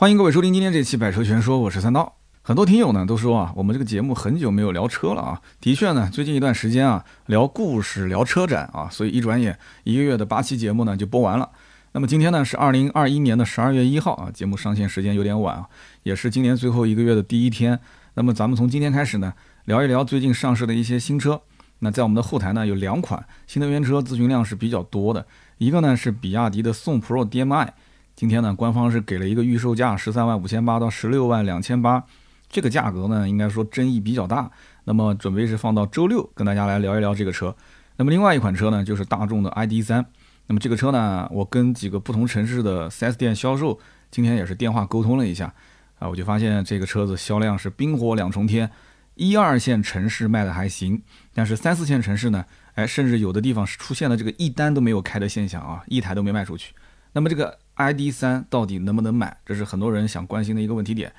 欢迎各位收听今天这期《百车全说》，我是三刀。很多听友呢都说啊，我们这个节目很久没有聊车了啊。的确呢，最近一段时间啊，聊故事、聊车展啊，所以一转眼一个月的八期节目呢就播完了。那么今天呢是二零二一年的十二月一号啊，节目上线时间有点晚啊，也是今年最后一个月的第一天。那么咱们从今天开始呢，聊一聊最近上市的一些新车。那在我们的后台呢，有两款新能源车咨询量是比较多的，一个呢是比亚迪的宋 Pro DM-i，今天呢官方是给了一个预售价十三万五千八到十六万两千八，这个价格呢应该说争议比较大，那么准备是放到周六跟大家来聊一聊这个车。那么另外一款车呢就是大众的 ID.3，那么这个车呢我跟几个不同城市的 4S 店销售今天也是电话沟通了一下，啊我就发现这个车子销量是冰火两重天。一二线城市卖的还行，但是三四线城市呢，哎，甚至有的地方是出现了这个一单都没有开的现象啊，一台都没卖出去。那么这个 ID.3 到底能不能买，这是很多人想关心的一个问题点。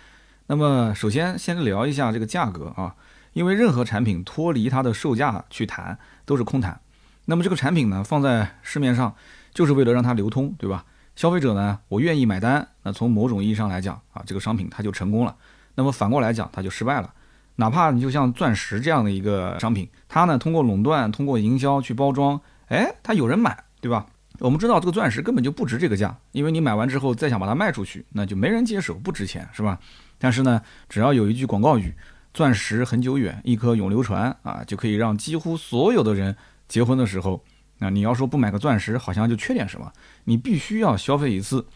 那么首先先聊一下这个价格啊，因为任何产品脱离它的售价去谈都是空谈。那么这个产品呢，放在市面上就是为了让它流通，对吧？消费者呢，我愿意买单，那从某种意义上来讲啊，这个商品它就成功了。那么反过来讲，它就失败了。哪怕你就像钻石这样的一个商品，它呢通过垄断、通过营销去包装，哎，它有人买，对吧？我们知道这个钻石根本就不值这个价，因为你买完之后再想把它卖出去，那就没人接手，不值钱，是吧？但是呢，只要有一句广告语“钻石恒久远，一颗永流传”啊，就可以让几乎所有的人结婚的时候，那你要说不买个钻石，好像就缺点什么，你必须要消费一次。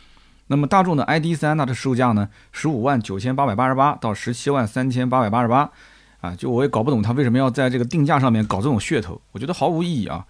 那么大众的 ID.3，它的售价呢，十五万九千八百八十八到十七万三千八百八十八，啊，就我也搞不懂它为什么要在这个定价上面搞这种噱头，我觉得毫无意义啊。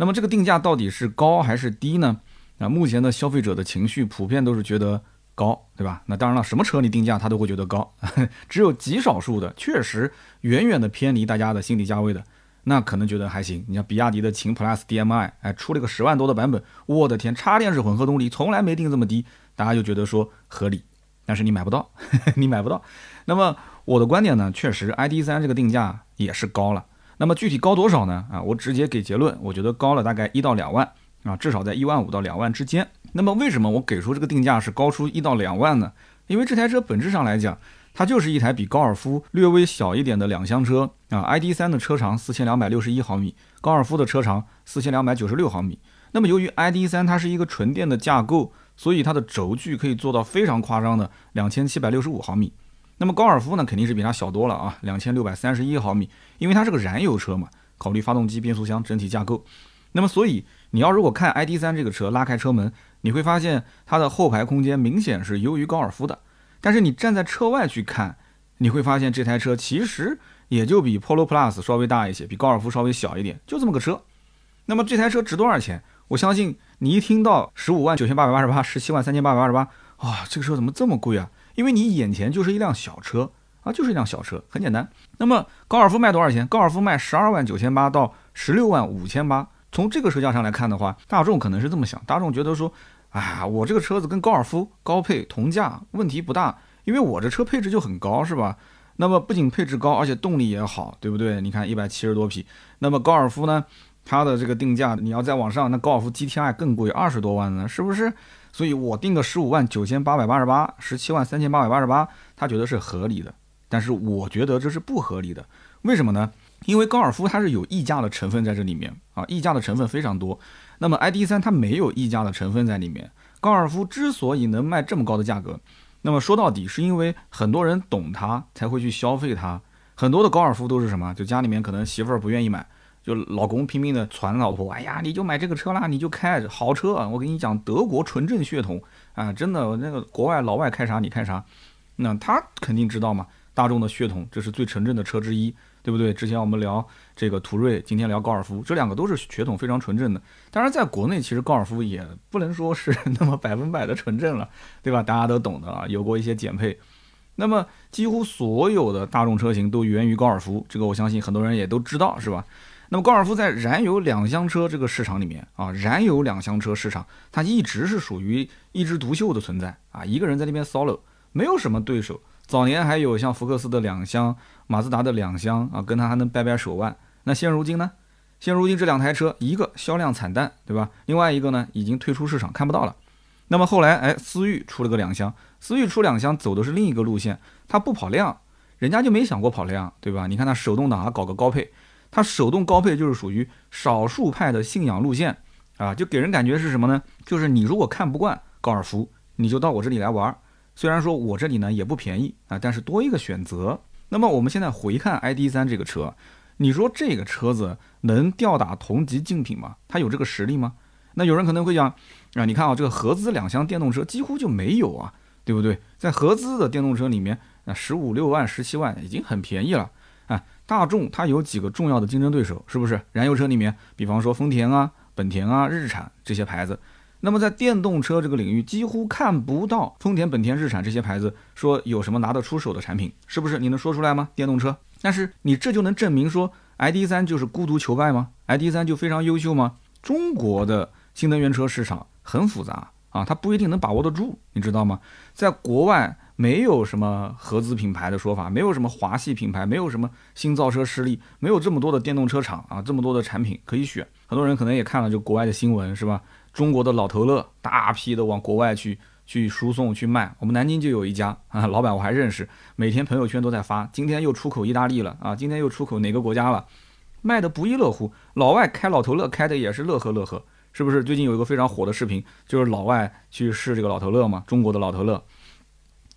那么这个定价到底是高还是低呢？啊，目前的消费者的情绪普遍都是觉得高，对吧？那当然了，什么车你定价他都会觉得高，只有极少数的确实远远的偏离大家的心理价位的。那可能觉得还行，你像比亚迪的秦 PLUS DM-i，哎，出了个十万多的版本，我的天，插电式混合动力从来没定这么低，大家就觉得说合理，但是你买不到，你买不到。那么我的观点呢，确实 ID.3 这个定价也是高了。那么具体高多少呢？啊，我直接给结论，我觉得高了大概一到两万啊，至少在一万五到两万之间。那么为什么我给出这个定价是高出一到两万呢？因为这台车本质上来讲。它就是一台比高尔夫略微小一点的两厢车啊，ID.3 的车长四千两百六十一毫米，高尔夫的车长四千两百九十六毫米。那么由于 ID.3 它是一个纯电的架构，所以它的轴距可以做到非常夸张的两千七百六十五毫米。那么高尔夫呢，肯定是比它小多了啊，两千六百三十一毫米，因为它是个燃油车嘛，考虑发动机、变速箱整体架构。那么所以你要如果看 ID.3 这个车拉开车门，你会发现它的后排空间明显是优于高尔夫的。但是你站在车外去看，你会发现这台车其实也就比 Polo Plus 稍微大一些，比高尔夫稍微小一点，就这么个车。那么这台车值多少钱？我相信你一听到十五万九千八百八十八，十七万三千八百八十八，啊，这个车怎么这么贵啊？因为你眼前就是一辆小车啊，就是一辆小车，很简单。那么高尔夫卖多少钱？高尔夫卖十二万九千八到十六万五千八。从这个车价上来看的话，大众可能是这么想，大众觉得说。啊，我这个车子跟高尔夫高配同价，问题不大，因为我这车配置就很高，是吧？那么不仅配置高，而且动力也好，对不对？你看一百七十多匹，那么高尔夫呢，它的这个定价，你要再往上，那高尔夫 GTI 更贵，二十多万呢，是不是？所以我定个十五万九千八百八十八，十七万三千八百八十八，他觉得是合理的，但是我觉得这是不合理的，为什么呢？因为高尔夫它是有溢价的成分在这里面啊，溢价的成分非常多。那么 ID.3 它没有溢价的成分在里面。高尔夫之所以能卖这么高的价格，那么说到底是因为很多人懂它才会去消费它。很多的高尔夫都是什么？就家里面可能媳妇儿不愿意买，就老公拼命的传老婆，哎呀，你就买这个车啦，你就开好车。我跟你讲，德国纯正血统啊，真的，那个国外老外开啥你开啥，那他肯定知道嘛。大众的血统，这是最纯正的车之一。对不对？之前我们聊这个途锐，今天聊高尔夫，这两个都是血统非常纯正的。当然，在国内其实高尔夫也不能说是那么百分百的纯正了，对吧？大家都懂的啊，有过一些减配。那么，几乎所有的大众车型都源于高尔夫，这个我相信很多人也都知道，是吧？那么，高尔夫在燃油两厢车这个市场里面啊，燃油两厢车市场它一直是属于一枝独秀的存在啊，一个人在那边 solo，没有什么对手。早年还有像福克斯的两厢。马自达的两厢啊，跟它还能掰掰手腕。那现如今呢？现如今这两台车，一个销量惨淡，对吧？另外一个呢，已经退出市场，看不到了。那么后来，哎，思域出了个两厢，思域出两厢走的是另一个路线，它不跑量，人家就没想过跑量，对吧？你看它手动挡还搞个高配，它手动高配就是属于少数派的信仰路线啊，就给人感觉是什么呢？就是你如果看不惯高尔夫，你就到我这里来玩。虽然说我这里呢也不便宜啊，但是多一个选择。那么我们现在回看 ID.3 这个车，你说这个车子能吊打同级竞品吗？它有这个实力吗？那有人可能会讲啊，你看啊，这个合资两厢电动车几乎就没有啊，对不对？在合资的电动车里面，那十五六万、十七万已经很便宜了。大众它有几个重要的竞争对手，是不是？燃油车里面，比方说丰田啊、本田啊、日产这些牌子。那么在电动车这个领域，几乎看不到丰田、本田、日产这些牌子说有什么拿得出手的产品，是不是？你能说出来吗？电动车？但是你这就能证明说 ID.3 就是孤独求败吗？ID.3 就非常优秀吗？中国的新能源车市场很复杂啊，它不一定能把握得住，你知道吗？在国外没有什么合资品牌的说法，没有什么华系品牌，没有什么新造车势力，没有这么多的电动车厂啊，这么多的产品可以选。很多人可能也看了就国外的新闻，是吧？中国的老头乐大批的往国外去 去输送去卖，我们南京就有一家啊，老板我还认识，每天朋友圈都在发，今天又出口意大利了啊，今天又出口哪个国家了，卖的不亦乐乎。老外开老头乐开的也是乐呵乐呵，是不是？最近有一个非常火的视频，就是老外去试这个老头乐嘛，中国的老头乐。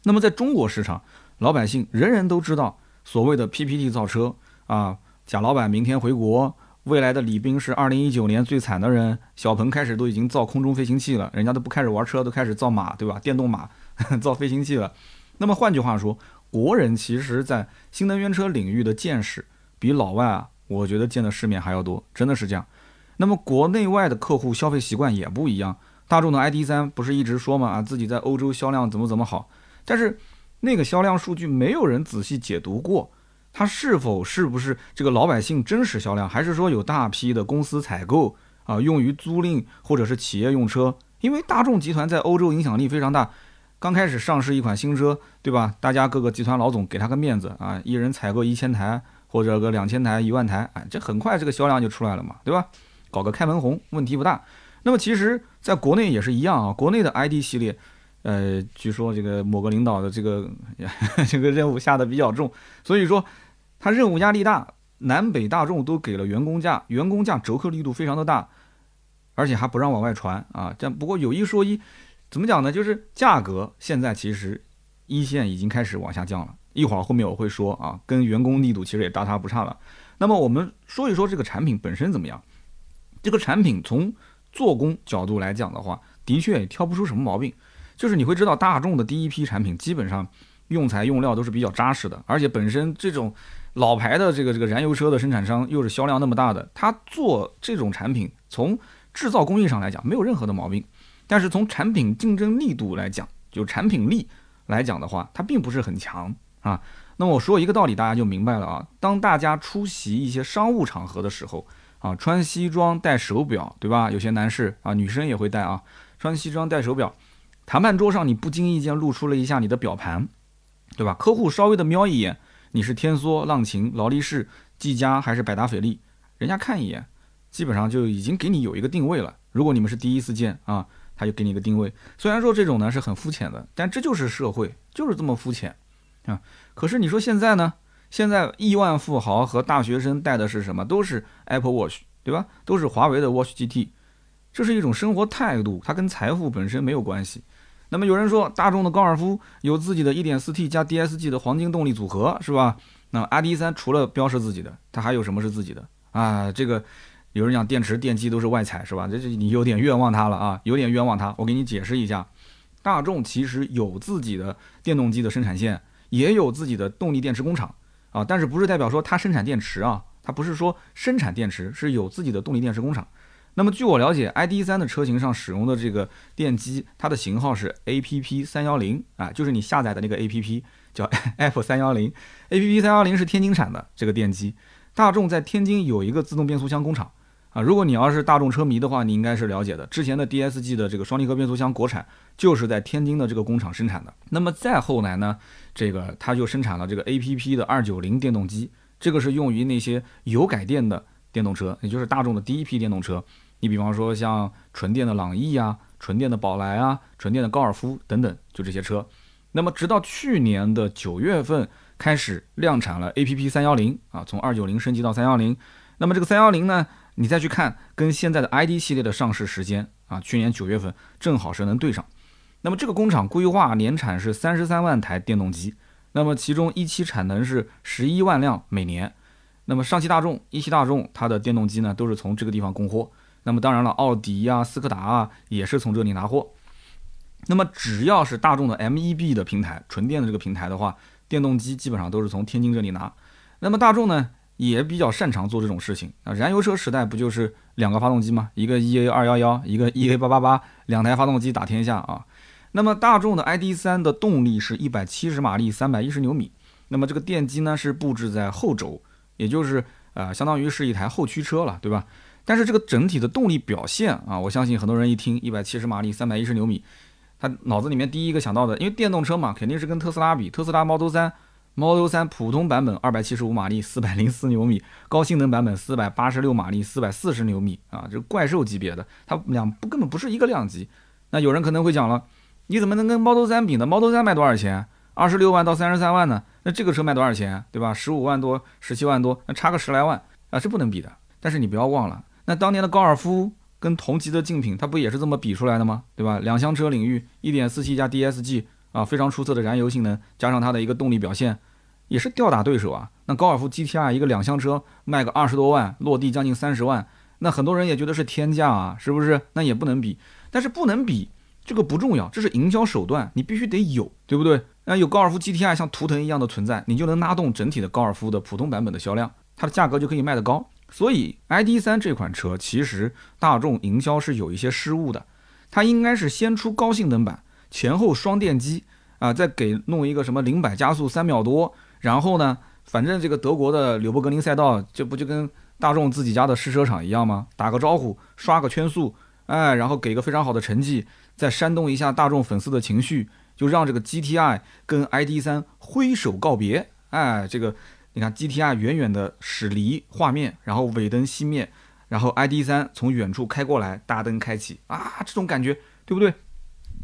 那么在中国市场，老百姓人人都知道所谓的 PPT 造车啊，贾老板明天回国。未来的李斌是二零一九年最惨的人，小鹏开始都已经造空中飞行器了，人家都不开始玩车，都开始造马，对吧？电动马 造飞行器了。那么换句话说，国人其实在新能源车领域的见识比老外啊，我觉得见的世面还要多，真的是这样。那么国内外的客户消费习惯也不一样。大众的 ID.3 不是一直说嘛啊，自己在欧洲销量怎么怎么好，但是那个销量数据没有人仔细解读过。它是否是不是这个老百姓真实销量，还是说有大批的公司采购啊，用于租赁或者是企业用车？因为大众集团在欧洲影响力非常大，刚开始上市一款新车，对吧？大家各个集团老总给他个面子啊，一人采购一千台或者个两千台、一万台，哎，这很快这个销量就出来了嘛，对吧？搞个开门红问题不大。那么其实在国内也是一样啊，国内的 ID 系列，呃，据说这个某个领导的这个 这个任务下的比较重，所以说。他任务压力大，南北大众都给了员工价，员工价折扣力度非常的大，而且还不让往外传啊。这不过有一说一，怎么讲呢？就是价格现在其实一线已经开始往下降了。一会儿后面我会说啊，跟员工力度其实也大差不差了。那么我们说一说这个产品本身怎么样？这个产品从做工角度来讲的话，的确也挑不出什么毛病。就是你会知道，大众的第一批产品基本上用材用料都是比较扎实的，而且本身这种。老牌的这个这个燃油车的生产商又是销量那么大的，他做这种产品，从制造工艺上来讲没有任何的毛病，但是从产品竞争力度来讲，就产品力来讲的话，它并不是很强啊。那么我说一个道理，大家就明白了啊。当大家出席一些商务场合的时候啊，穿西装戴手表，对吧？有些男士啊，女生也会戴啊，穿西装戴手表，谈判桌上你不经意间露出了一下你的表盘，对吧？客户稍微的瞄一眼。你是天梭、浪琴、劳力士、技嘉还是百达翡丽？人家看一眼，基本上就已经给你有一个定位了。如果你们是第一次见啊，他就给你一个定位。虽然说这种呢是很肤浅的，但这就是社会，就是这么肤浅啊。可是你说现在呢？现在亿万富豪和大学生戴的是什么？都是 Apple Watch，对吧？都是华为的 Watch GT，这是一种生活态度，它跟财富本身没有关系。那么有人说，大众的高尔夫有自己的一点四 T 加 DSG 的黄金动力组合，是吧？那 ID.3 除了标示自己的，它还有什么是自己的啊？这个有人讲电池电机都是外采，是吧？这这你有点冤枉它了啊，有点冤枉它。我给你解释一下，大众其实有自己的电动机的生产线，也有自己的动力电池工厂啊，但是不是代表说它生产电池啊？它不是说生产电池，是有自己的动力电池工厂。那么据我了解，ID.3 的车型上使用的这个电机，它的型号是 APP 三幺零啊，就是你下载的那个 APP 叫 F 三幺零，APP 三幺零是天津产的这个电机。大众在天津有一个自动变速箱工厂啊，如果你要是大众车迷的话，你应该是了解的。之前的 DSG 的这个双离合变速箱国产就是在天津的这个工厂生产的。那么再后来呢，这个它就生产了这个 APP 的二九零电动机，这个是用于那些油改电的电动车，也就是大众的第一批电动车。你比方说像纯电的朗逸啊、纯电的宝来啊，纯电的高尔夫等等，就这些车。那么直到去年的九月份开始量产了 A P P 三幺零啊，从二九零升级到三幺零。那么这个三幺零呢，你再去看跟现在的 I D 系列的上市时间啊，去年九月份正好是能对上。那么这个工厂规划年产是三十三万台电动机，那么其中一期产能是十一万辆每年。那么上汽大众、一汽大众它的电动机呢，都是从这个地方供货。那么当然了，奥迪啊、斯柯达啊，也是从这里拿货。那么只要是大众的 MEB 的平台，纯电的这个平台的话，电动机基本上都是从天津这里拿。那么大众呢，也比较擅长做这种事情啊。燃油车时代不就是两个发动机吗？一个 EA 二幺幺，一个 EA 八八八，两台发动机打天下啊。那么大众的 ID.3 的动力是一百七十马力，三百一十牛米。那么这个电机呢是布置在后轴，也就是呃相当于是一台后驱车了，对吧？但是这个整体的动力表现啊，我相信很多人一听一百七十马力，三百一十牛米，他脑子里面第一个想到的，因为电动车嘛，肯定是跟特斯拉比。特斯拉 Model 3，Model 3普通版本二百七十五马力，四百零四牛米，高性能版本四百八十六马力，四百四十牛米啊，这怪兽级别的，它两不根本不是一个量级。那有人可能会讲了。你怎么能跟 Model 3比呢？Model 3卖多少钱？二十六万到三十三万呢？那这个车卖多少钱？对吧？十五万多，十七万多，那差个十来万啊，是不能比的。但是你不要忘了，那当年的高尔夫跟同级的竞品，它不也是这么比出来的吗？对吧？两厢车领域，一点四 T 加 DSG 啊，非常出色的燃油性能，加上它的一个动力表现，也是吊打对手啊。那高尔夫 GTI 一个两厢车卖个二十多万，落地将近三十万，那很多人也觉得是天价啊，是不是？那也不能比，但是不能比。这个不重要，这是营销手段，你必须得有，对不对？那有高尔夫 GTI 像图腾一样的存在，你就能拉动整体的高尔夫的普通版本的销量，它的价格就可以卖得高。所以 ID.3 这款车其实大众营销是有一些失误的，它应该是先出高性能版，前后双电机啊，再给弄一个什么零百加速三秒多，然后呢，反正这个德国的柳伯格林赛道，这不就跟大众自己家的试车场一样吗？打个招呼，刷个圈速，哎，然后给个非常好的成绩。再煽动一下大众粉丝的情绪，就让这个 GTI 跟 ID.3 挥手告别。哎，这个你看 GTI 远远的驶离画面，然后尾灯熄灭，然后 ID.3 从远处开过来，大灯开启啊，这种感觉对不对？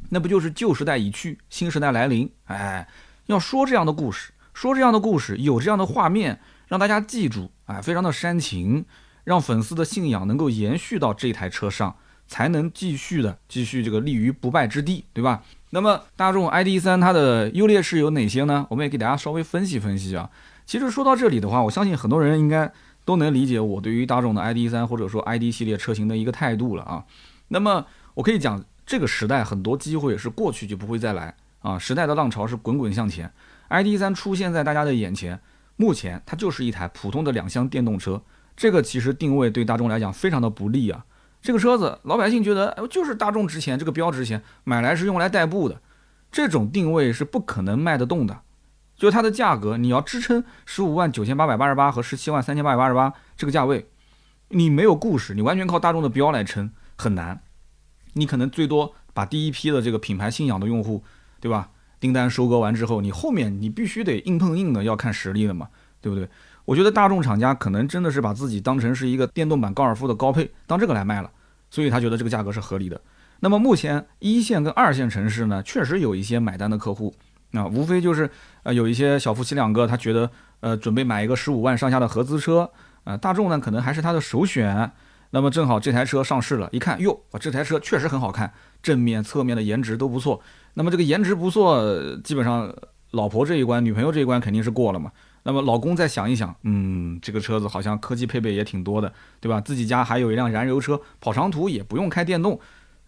那不就是旧时代已去，新时代来临？哎，要说这样的故事，说这样的故事，有这样的画面，让大家记住，哎，非常的煽情，让粉丝的信仰能够延续到这台车上。才能继续的继续这个立于不败之地，对吧？那么大众 ID.3 它的优劣势有哪些呢？我们也给大家稍微分析分析啊。其实说到这里的话，我相信很多人应该都能理解我对于大众的 ID.3 或者说 ID 系列车型的一个态度了啊。那么我可以讲，这个时代很多机会是过去就不会再来啊。时代的浪潮是滚滚向前，ID.3 出现在大家的眼前，目前它就是一台普通的两厢电动车，这个其实定位对大众来讲非常的不利啊。这个车子，老百姓觉得，哎，就是大众值钱，这个标值钱，买来是用来代步的，这种定位是不可能卖得动的。就它的价格，你要支撑十五万九千八百八十八和十七万三千八百八十八这个价位，你没有故事，你完全靠大众的标来撑，很难。你可能最多把第一批的这个品牌信仰的用户，对吧？订单收割完之后，你后面你必须得硬碰硬的，要看实力的嘛，对不对？我觉得大众厂家可能真的是把自己当成是一个电动版高尔夫的高配，当这个来卖了，所以他觉得这个价格是合理的。那么目前一线跟二线城市呢，确实有一些买单的客户，那无非就是呃有一些小夫妻两个，他觉得呃准备买一个十五万上下的合资车，呃大众呢可能还是他的首选。那么正好这台车上市了，一看哟，这台车确实很好看，正面侧面的颜值都不错。那么这个颜值不错，基本上老婆这一关，女朋友这一关肯定是过了嘛。那么老公再想一想，嗯，这个车子好像科技配备也挺多的，对吧？自己家还有一辆燃油车，跑长途也不用开电动，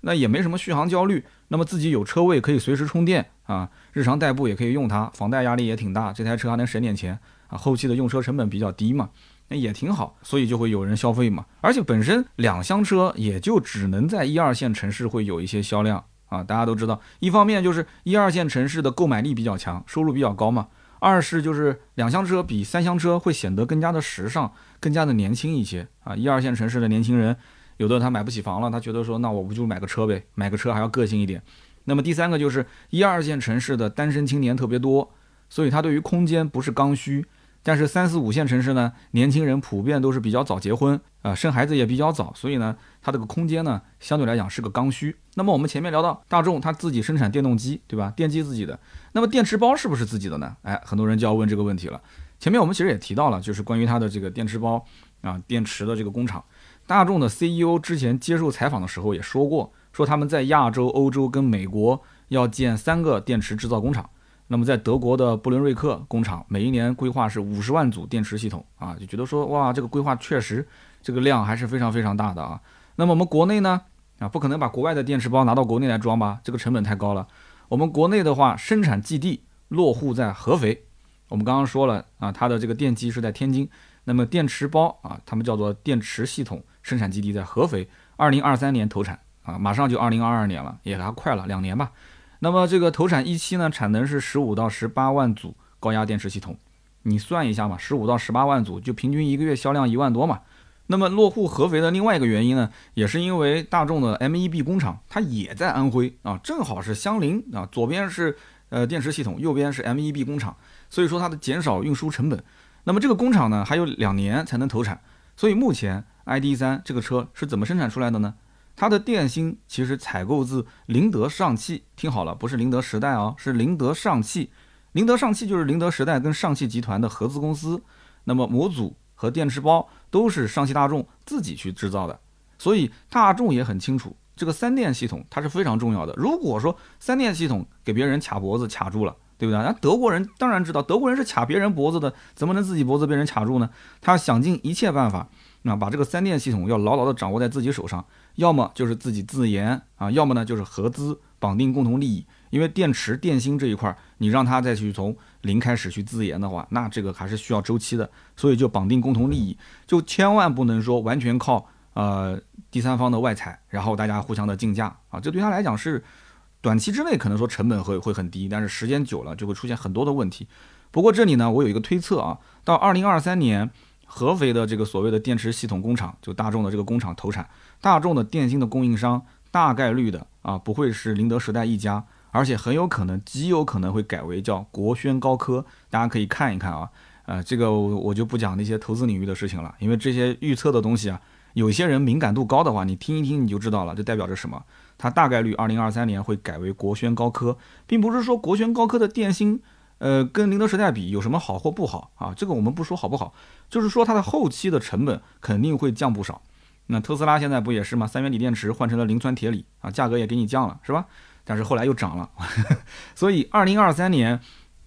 那也没什么续航焦虑。那么自己有车位可以随时充电啊，日常代步也可以用它，房贷压力也挺大，这台车还能省点钱啊，后期的用车成本比较低嘛，那也挺好，所以就会有人消费嘛。而且本身两厢车也就只能在一二线城市会有一些销量啊，大家都知道，一方面就是一二线城市的购买力比较强，收入比较高嘛。二是就是两厢车比三厢车会显得更加的时尚，更加的年轻一些啊！一二线城市的年轻人，有的他买不起房了，他觉得说，那我不就买个车呗？买个车还要个性一点。那么第三个就是一二线城市的单身青年特别多，所以他对于空间不是刚需，但是三四五线城市呢，年轻人普遍都是比较早结婚啊，生孩子也比较早，所以呢，它这个空间呢，相对来讲是个刚需。那么我们前面聊到大众，它自己生产电动机，对吧？电机自己的，那么电池包是不是自己的呢？哎，很多人就要问这个问题了。前面我们其实也提到了，就是关于它的这个电池包啊，电池的这个工厂，大众的 CEO 之前接受采访的时候也说过，说他们在亚洲、欧洲跟美国要建三个电池制造工厂。那么在德国的布伦瑞克工厂，每一年规划是五十万组电池系统啊，就觉得说哇，这个规划确实这个量还是非常非常大的啊。那么我们国内呢啊，不可能把国外的电池包拿到国内来装吧，这个成本太高了。我们国内的话，生产基地落户在合肥。我们刚刚说了啊，它的这个电机是在天津，那么电池包啊，他们叫做电池系统生产基地在合肥，二零二三年投产啊，马上就二零二二年了，也还快了两年吧。那么这个投产一期呢，产能是十五到十八万组高压电池系统，你算一下嘛，十五到十八万组，就平均一个月销量一万多嘛。那么落户合肥的另外一个原因呢，也是因为大众的 MEB 工厂它也在安徽啊，正好是相邻啊，左边是呃电池系统，右边是 MEB 工厂，所以说它的减少运输成本。那么这个工厂呢，还有两年才能投产，所以目前 ID.3 这个车是怎么生产出来的呢？它的电芯其实采购自宁德上汽，听好了，不是宁德时代啊，是宁德上汽。宁德上汽就是宁德时代跟上汽集团的合资公司。那么模组和电池包都是上汽大众自己去制造的，所以大众也很清楚这个三电系统它是非常重要的。如果说三电系统给别人卡脖子卡住了，对不对？那德国人当然知道，德国人是卡别人脖子的，怎么能自己脖子被人卡住呢？他想尽一切办法。那把这个三电系统要牢牢的掌握在自己手上，要么就是自己自研啊，要么呢就是合资绑定共同利益。因为电池电芯这一块儿，你让他再去从零开始去自研的话，那这个还是需要周期的。所以就绑定共同利益，就千万不能说完全靠呃第三方的外采，然后大家互相的竞价啊，这对他来讲是短期之内可能说成本会会很低，但是时间久了就会出现很多的问题。不过这里呢，我有一个推测啊，到二零二三年。合肥的这个所谓的电池系统工厂，就大众的这个工厂投产，大众的电芯的供应商大概率的啊不会是宁德时代一家，而且很有可能极有可能会改为叫国轩高科，大家可以看一看啊，呃，这个我就不讲那些投资领域的事情了，因为这些预测的东西啊，有些人敏感度高的话，你听一听你就知道了，这代表着什么？它大概率二零二三年会改为国轩高科，并不是说国轩高科的电芯。呃，跟宁德时代比有什么好或不好啊？这个我们不说好不好，就是说它的后期的成本肯定会降不少。那特斯拉现在不也是吗？三元锂电池换成了磷酸铁锂啊，价格也给你降了，是吧？但是后来又涨了，所以二零二三年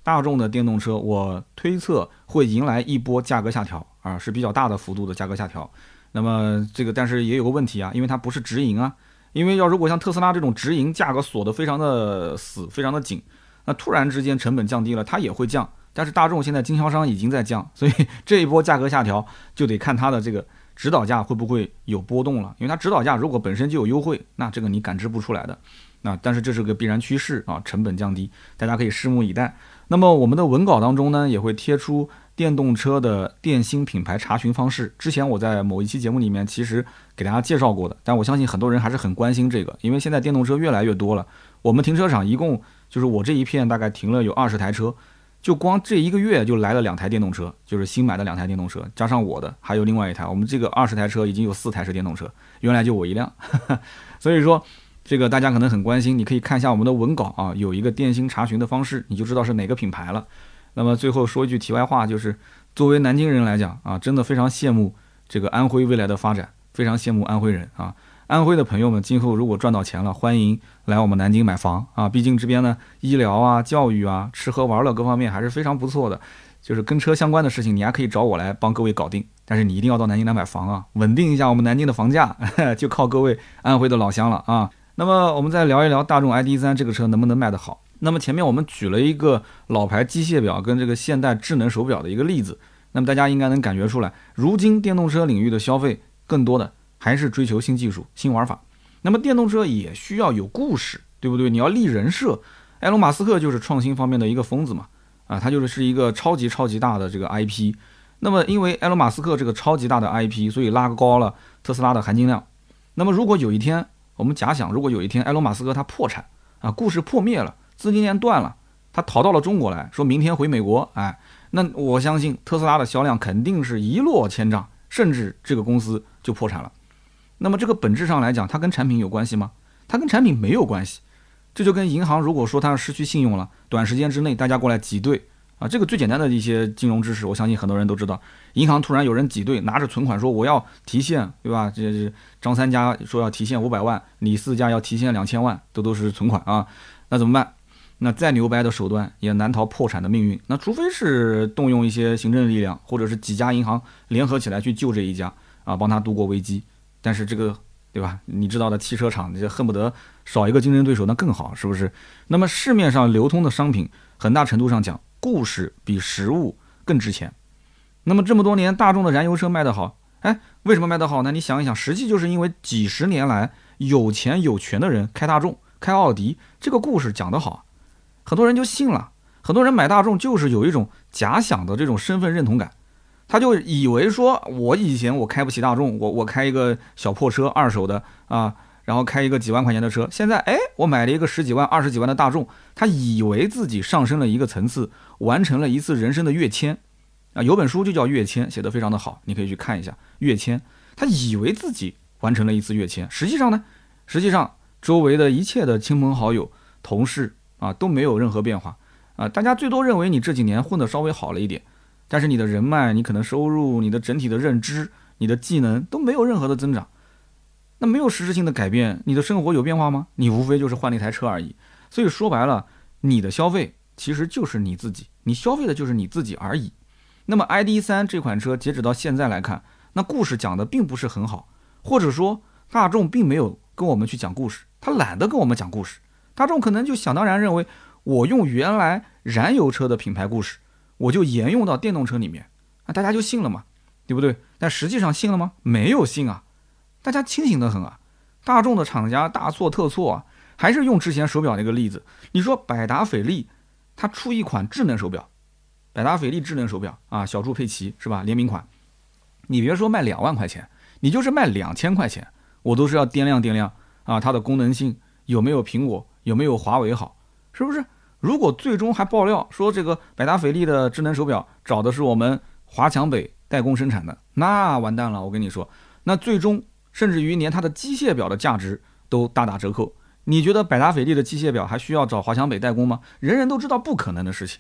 大众的电动车，我推测会迎来一波价格下调啊，是比较大的幅度的价格下调。那么这个但是也有个问题啊，因为它不是直营啊，因为要如果像特斯拉这种直营，价格锁得非常的死，非常的紧。那突然之间成本降低了，它也会降。但是大众现在经销商已经在降，所以 这一波价格下调就得看它的这个指导价会不会有波动了。因为它指导价如果本身就有优惠，那这个你感知不出来的。那但是这是个必然趋势啊，成本降低，大家可以拭目以待。那么我们的文稿当中呢，也会贴出电动车的电芯品牌查询方式。之前我在某一期节目里面其实给大家介绍过的，但我相信很多人还是很关心这个，因为现在电动车越来越多了。我们停车场一共。就是我这一片大概停了有二十台车，就光这一个月就来了两台电动车，就是新买的两台电动车，加上我的还有另外一台，我们这个二十台车已经有四台是电动车，原来就我一辆，所以说这个大家可能很关心，你可以看一下我们的文稿啊，有一个电芯查询的方式，你就知道是哪个品牌了。那么最后说一句题外话，就是作为南京人来讲啊，真的非常羡慕这个安徽未来的发展，非常羡慕安徽人啊。安徽的朋友们，今后如果赚到钱了，欢迎来我们南京买房啊！毕竟这边呢，医疗啊、教育啊、吃喝玩乐各方面还是非常不错的。就是跟车相关的事情，你还可以找我来帮各位搞定。但是你一定要到南京来买房啊，稳定一下我们南京的房价，就靠各位安徽的老乡了啊！那么我们再聊一聊大众 ID.3 这个车能不能卖得好？那么前面我们举了一个老牌机械表跟这个现代智能手表的一个例子，那么大家应该能感觉出来，如今电动车领域的消费更多的。还是追求新技术、新玩法，那么电动车也需要有故事，对不对？你要立人设。埃隆·马斯克就是创新方面的一个疯子嘛，啊，他就是是一个超级超级大的这个 IP。那么因为埃隆·马斯克这个超级大的 IP，所以拉高了特斯拉的含金量。那么如果有一天，我们假想，如果有一天埃隆·马斯克他破产啊，故事破灭了，资金链断了，他逃到了中国来说明天回美国，哎，那我相信特斯拉的销量肯定是一落千丈，甚至这个公司就破产了。那么这个本质上来讲，它跟产品有关系吗？它跟产品没有关系。这就跟银行如果说它失去信用了，短时间之内大家过来挤兑啊，这个最简单的一些金融知识，我相信很多人都知道。银行突然有人挤兑，拿着存款说我要提现，对吧？这这张三家说要提现五百万，李四家要提现两千万，这都是存款啊，那怎么办？那再牛掰的手段也难逃破产的命运。那除非是动用一些行政力量，或者是几家银行联合起来去救这一家啊，帮他度过危机。但是这个。对吧？你知道的，汽车厂就恨不得少一个竞争对手，那更好，是不是？那么市面上流通的商品，很大程度上讲，故事比实物更值钱。那么这么多年，大众的燃油车卖得好，哎，为什么卖得好呢？你想一想，实际就是因为几十年来有钱有权的人开大众、开奥迪，这个故事讲得好，很多人就信了。很多人买大众就是有一种假想的这种身份认同感。他就以为说，我以前我开不起大众，我我开一个小破车，二手的啊，然后开一个几万块钱的车。现在哎，我买了一个十几万、二十几万的大众，他以为自己上升了一个层次，完成了一次人生的跃迁啊。有本书就叫《跃迁》，写得非常的好，你可以去看一下《跃迁》。他以为自己完成了一次跃迁，实际上呢，实际上周围的一切的亲朋好友、同事啊都没有任何变化啊。大家最多认为你这几年混得稍微好了一点。但是你的人脉、你可能收入、你的整体的认知、你的技能都没有任何的增长，那没有实质性的改变，你的生活有变化吗？你无非就是换了一台车而已。所以说白了，你的消费其实就是你自己，你消费的就是你自己而已。那么 ID 三这款车截止到现在来看，那故事讲的并不是很好，或者说大众并没有跟我们去讲故事，他懒得跟我们讲故事，大众可能就想当然认为我用原来燃油车的品牌故事。我就沿用到电动车里面啊，大家就信了嘛，对不对？但实际上信了吗？没有信啊，大家清醒的很啊。大众的厂家大错特错啊，还是用之前手表那个例子。你说百达翡丽，它出一款智能手表，百达翡丽智能手表啊，小猪佩奇是吧？联名款，你别说卖两万块钱，你就是卖两千块钱，我都是要掂量掂量啊，它的功能性有没有苹果有没有华为好，是不是？如果最终还爆料说这个百达翡丽的智能手表找的是我们华强北代工生产的，那完蛋了！我跟你说，那最终甚至于连它的机械表的价值都大打折扣。你觉得百达翡丽的机械表还需要找华强北代工吗？人人都知道不可能的事情，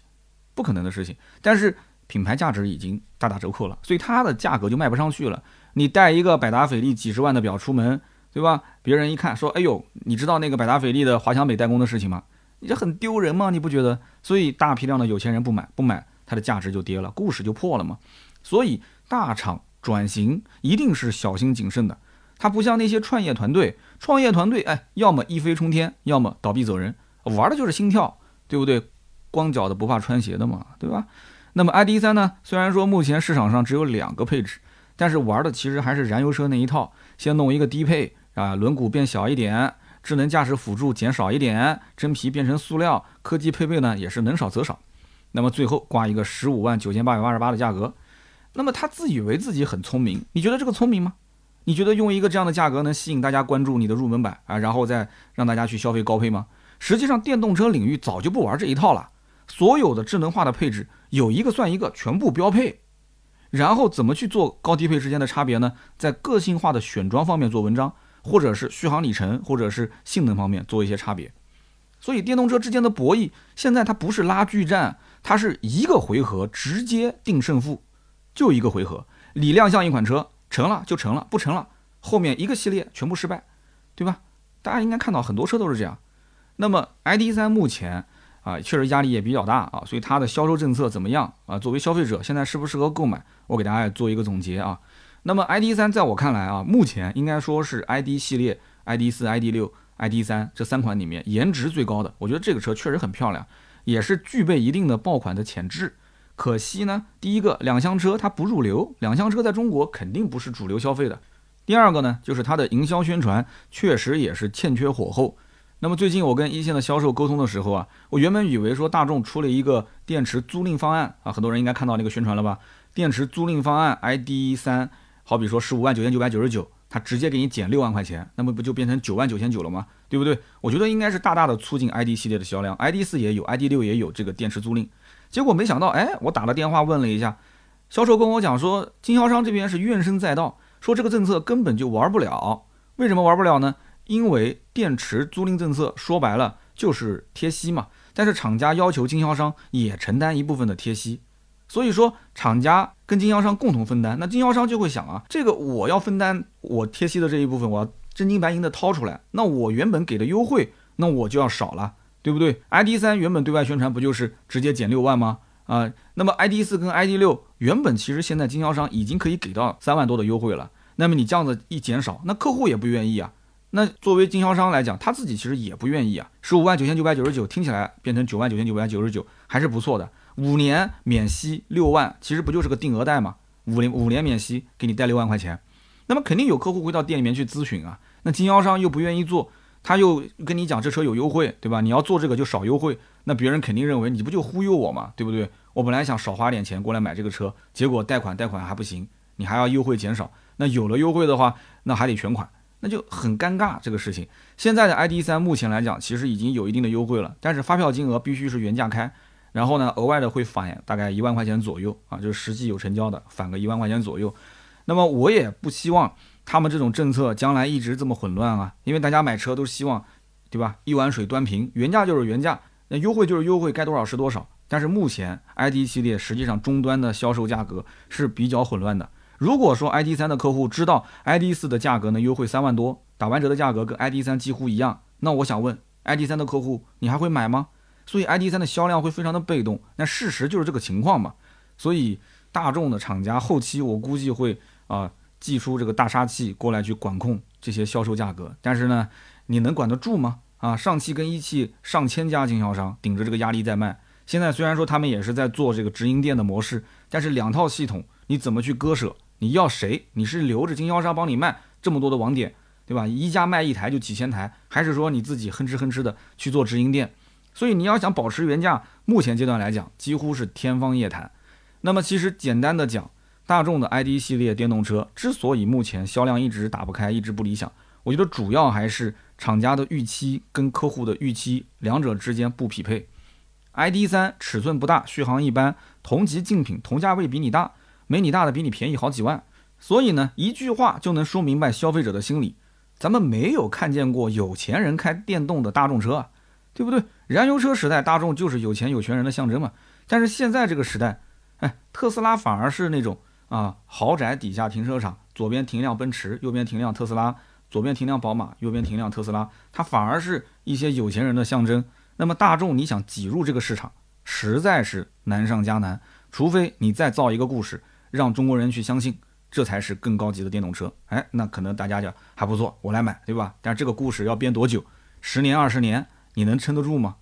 不可能的事情。但是品牌价值已经大打折扣了，所以它的价格就卖不上去了。你带一个百达翡丽几十万的表出门，对吧？别人一看说：“哎呦，你知道那个百达翡丽的华强北代工的事情吗？”你这很丢人吗？你不觉得？所以大批量的有钱人不买，不买，它的价值就跌了，故事就破了嘛。所以大厂转型一定是小心谨慎的，它不像那些创业团队，创业团队哎，要么一飞冲天，要么倒闭走人，玩的就是心跳，对不对？光脚的不怕穿鞋的嘛，对吧？那么 ID 三呢？虽然说目前市场上只有两个配置，但是玩的其实还是燃油车那一套，先弄一个低配啊，轮毂变小一点。智能驾驶辅助减少一点，真皮变成塑料，科技配备呢也是能少则少。那么最后挂一个十五万九千八百八十八的价格，那么他自以为自己很聪明，你觉得这个聪明吗？你觉得用一个这样的价格能吸引大家关注你的入门版啊，然后再让大家去消费高配吗？实际上电动车领域早就不玩这一套了，所有的智能化的配置有一个算一个，全部标配。然后怎么去做高低配之间的差别呢？在个性化的选装方面做文章。或者是续航里程，或者是性能方面做一些差别，所以电动车之间的博弈，现在它不是拉锯战，它是一个回合直接定胜负，就一个回合，你亮相一款车成了就成了，不成了后面一个系列全部失败，对吧？大家应该看到很多车都是这样。那么 ID.3 目前啊，确实压力也比较大啊，所以它的销售政策怎么样啊？作为消费者现在适不适合购买？我给大家做一个总结啊。那么 ID 三在我看来啊，目前应该说是 ID 系列 ID 四、ID 六、ID 三这三款里面颜值最高的。我觉得这个车确实很漂亮，也是具备一定的爆款的潜质。可惜呢，第一个两厢车它不入流，两厢车在中国肯定不是主流消费的。第二个呢，就是它的营销宣传确实也是欠缺火候。那么最近我跟一线的销售沟通的时候啊，我原本以为说大众出了一个电池租赁方案啊，很多人应该看到那个宣传了吧？电池租赁方案 ID 三。好比说十五万九千九百九十九，他直接给你减六万块钱，那么不就变成九万九千九了吗？对不对？我觉得应该是大大的促进 ID 系列的销量，ID 四也有，ID 六也有这个电池租赁。结果没想到，哎，我打了电话问了一下，销售跟我讲说，经销商这边是怨声载道，说这个政策根本就玩不了。为什么玩不了呢？因为电池租赁政策说白了就是贴息嘛。但是厂家要求经销商也承担一部分的贴息，所以说厂家跟经销商共同分担，那经销商就会想啊，这个我要分担我贴息的这一部分，我要真金白银的掏出来，那我原本给的优惠，那我就要少了，对不对？ID 三原本对外宣传不就是直接减六万吗？啊，那么 ID 四跟 ID 六原本其实现在经销商已经可以给到三万多的优惠了，那么你这样子一减少，那客户也不愿意啊。那作为经销商来讲，他自己其实也不愿意啊。十五万九千九百九十九听起来变成九万九千九百九十九，还是不错的。五年免息六万，其实不就是个定额贷嘛？五年五年免息，给你贷六万块钱。那么肯定有客户会到店里面去咨询啊。那经销商又不愿意做，他又跟你讲这车有优惠，对吧？你要做这个就少优惠，那别人肯定认为你不就忽悠我嘛，对不对？我本来想少花点钱过来买这个车，结果贷款贷款还不行，你还要优惠减少。那有了优惠的话，那还得全款。那就很尴尬，这个事情。现在的 ID 三目前来讲，其实已经有一定的优惠了，但是发票金额必须是原价开，然后呢，额外的会返大概一万块钱左右啊，就是实际有成交的返个一万块钱左右。那么我也不希望他们这种政策将来一直这么混乱啊，因为大家买车都希望，对吧？一碗水端平，原价就是原价，那优惠就是优惠，该多少是多少。但是目前 ID 系列实际上终端的销售价格是比较混乱的。如果说 ID 三的客户知道 ID 四的价格呢优惠三万多，打完折的价格跟 ID 三几乎一样，那我想问 ID 三的客户，你还会买吗？所以 ID 三的销量会非常的被动。那事实就是这个情况嘛。所以大众的厂家后期我估计会啊祭出这个大杀器过来去管控这些销售价格。但是呢，你能管得住吗？啊，上汽跟一汽上千家经销商顶着这个压力在卖。现在虽然说他们也是在做这个直营店的模式，但是两套系统你怎么去割舍？你要谁？你是留着经销商帮你卖这么多的网点，对吧？一家卖一台就几千台，还是说你自己哼哧哼哧的去做直营店？所以你要想保持原价，目前阶段来讲几乎是天方夜谭。那么其实简单的讲，大众的 ID 系列电动车之所以目前销量一直打不开，一直不理想，我觉得主要还是厂家的预期跟客户的预期两者之间不匹配。ID 三尺寸不大，续航一般，同级竞品同价位比你大。没你大的比你便宜好几万，所以呢，一句话就能说明白消费者的心理。咱们没有看见过有钱人开电动的大众车啊，对不对？燃油车时代，大众就是有钱有权人的象征嘛。但是现在这个时代，哎，特斯拉反而是那种啊，豪宅底下停车场，左边停辆奔驰，右边停辆特斯拉，左边停辆宝马，右边停辆特斯拉，它反而是一些有钱人的象征。那么大众，你想挤入这个市场，实在是难上加难，除非你再造一个故事。让中国人去相信，这才是更高级的电动车。哎，那可能大家就还不错，我来买，对吧？但是这个故事要编多久？十年、二十年，你能撑得住吗？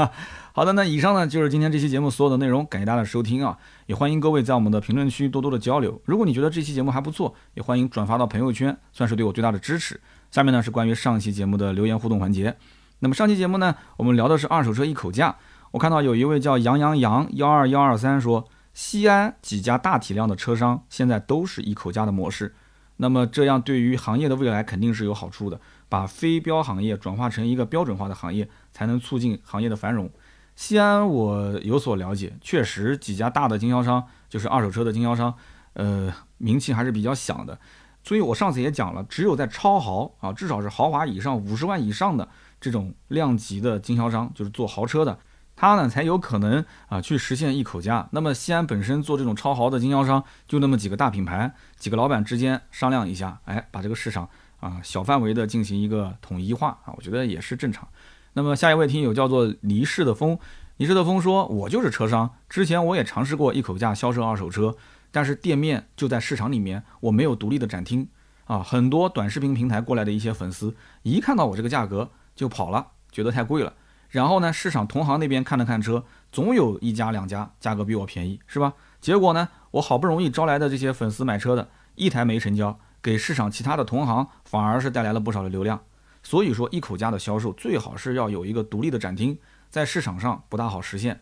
好的，那以上呢就是今天这期节目所有的内容，感谢大家的收听啊！也欢迎各位在我们的评论区多多的交流。如果你觉得这期节目还不错，也欢迎转发到朋友圈，算是对我最大的支持。下面呢是关于上期节目的留言互动环节。那么上期节目呢，我们聊的是二手车一口价。我看到有一位叫杨洋洋幺二幺二三说。西安几家大体量的车商现在都是一口价的模式，那么这样对于行业的未来肯定是有好处的，把非标行业转化成一个标准化的行业，才能促进行业的繁荣。西安我有所了解，确实几家大的经销商，就是二手车的经销商，呃，名气还是比较响的。所以我上次也讲了，只有在超豪啊，至少是豪华以上五十万以上的这种量级的经销商，就是做豪车的。他呢才有可能啊去实现一口价。那么西安本身做这种超豪的经销商，就那么几个大品牌，几个老板之间商量一下，哎，把这个市场啊小范围的进行一个统一化啊，我觉得也是正常。那么下一位听友叫做离世的风，离世的风说，我就是车商，之前我也尝试过一口价销售二手车，但是店面就在市场里面，我没有独立的展厅啊，很多短视频平台过来的一些粉丝，一看到我这个价格就跑了，觉得太贵了。然后呢，市场同行那边看了看车，总有一家两家价格比我便宜，是吧？结果呢，我好不容易招来的这些粉丝买车的一台没成交，给市场其他的同行反而是带来了不少的流量。所以说，一口价的销售最好是要有一个独立的展厅，在市场上不大好实现。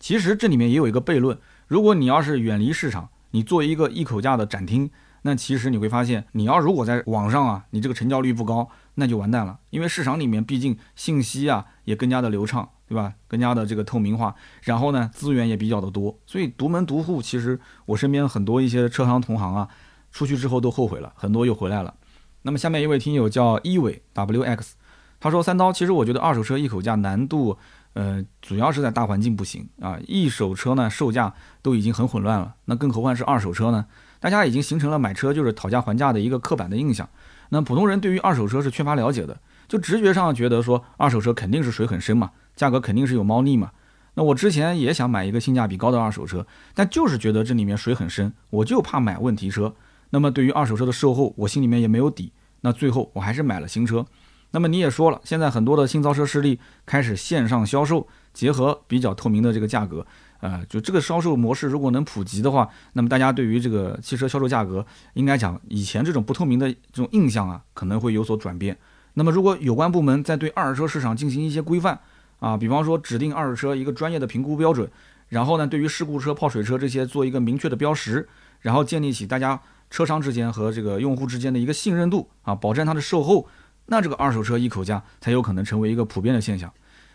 其实这里面也有一个悖论，如果你要是远离市场，你做一个一口价的展厅，那其实你会发现，你要如果在网上啊，你这个成交率不高，那就完蛋了，因为市场里面毕竟信息啊也更加的流畅，对吧？更加的这个透明化，然后呢资源也比较的多，所以独门独户，其实我身边很多一些车行同行啊，出去之后都后悔了，很多又回来了。那么下面一位听友叫一伟 WX，他说三刀，其实我觉得二手车一口价难度。呃，主要是在大环境不行啊，一手车呢售价都已经很混乱了，那更何况是二手车呢？大家已经形成了买车就是讨价还价的一个刻板的印象。那普通人对于二手车是缺乏了解的，就直觉上觉得说二手车肯定是水很深嘛，价格肯定是有猫腻嘛。那我之前也想买一个性价比高的二手车，但就是觉得这里面水很深，我就怕买问题车。那么对于二手车的售后，我心里面也没有底。那最后我还是买了新车。那么你也说了，现在很多的新造车势力开始线上销售，结合比较透明的这个价格，呃，就这个销售模式如果能普及的话，那么大家对于这个汽车销售价格，应该讲以前这种不透明的这种印象啊，可能会有所转变。那么如果有关部门在对二手车市场进行一些规范啊，比方说指定二手车一个专业的评估标准，然后呢，对于事故车、泡水车这些做一个明确的标识，然后建立起大家车商之间和这个用户之间的一个信任度啊，保证它的售后。那这个二手车一口价才有可能成为一个普遍的现象，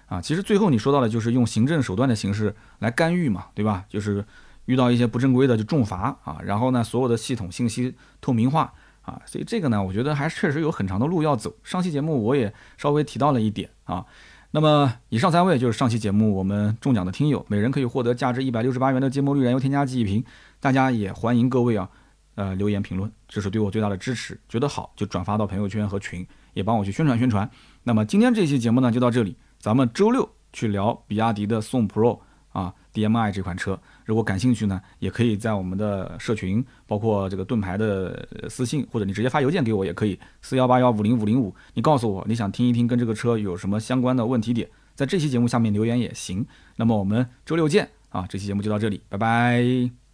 啊，其实最后你说到的就是用行政手段的形式来干预嘛，对吧？就是遇到一些不正规的就重罚啊，然后呢，所有的系统信息透明化啊，所以这个呢，我觉得还确实有很长的路要走。上期节目我也稍微提到了一点啊，那么以上三位就是上期节目我们中奖的听友，每人可以获得价值一百六十八元的芥末绿燃油添加剂一瓶，大家也欢迎各位啊，呃，留言评论，这是对我最大的支持，觉得好就转发到朋友圈和群。也帮我去宣传宣传。那么今天这期节目呢，就到这里。咱们周六去聊比亚迪的宋 Pro 啊，DM-i 这款车。如果感兴趣呢，也可以在我们的社群，包括这个盾牌的私信，或者你直接发邮件给我也可以，四幺八幺五零五零五。你告诉我你想听一听跟这个车有什么相关的问题点，在这期节目下面留言也行。那么我们周六见啊！这期节目就到这里，拜拜。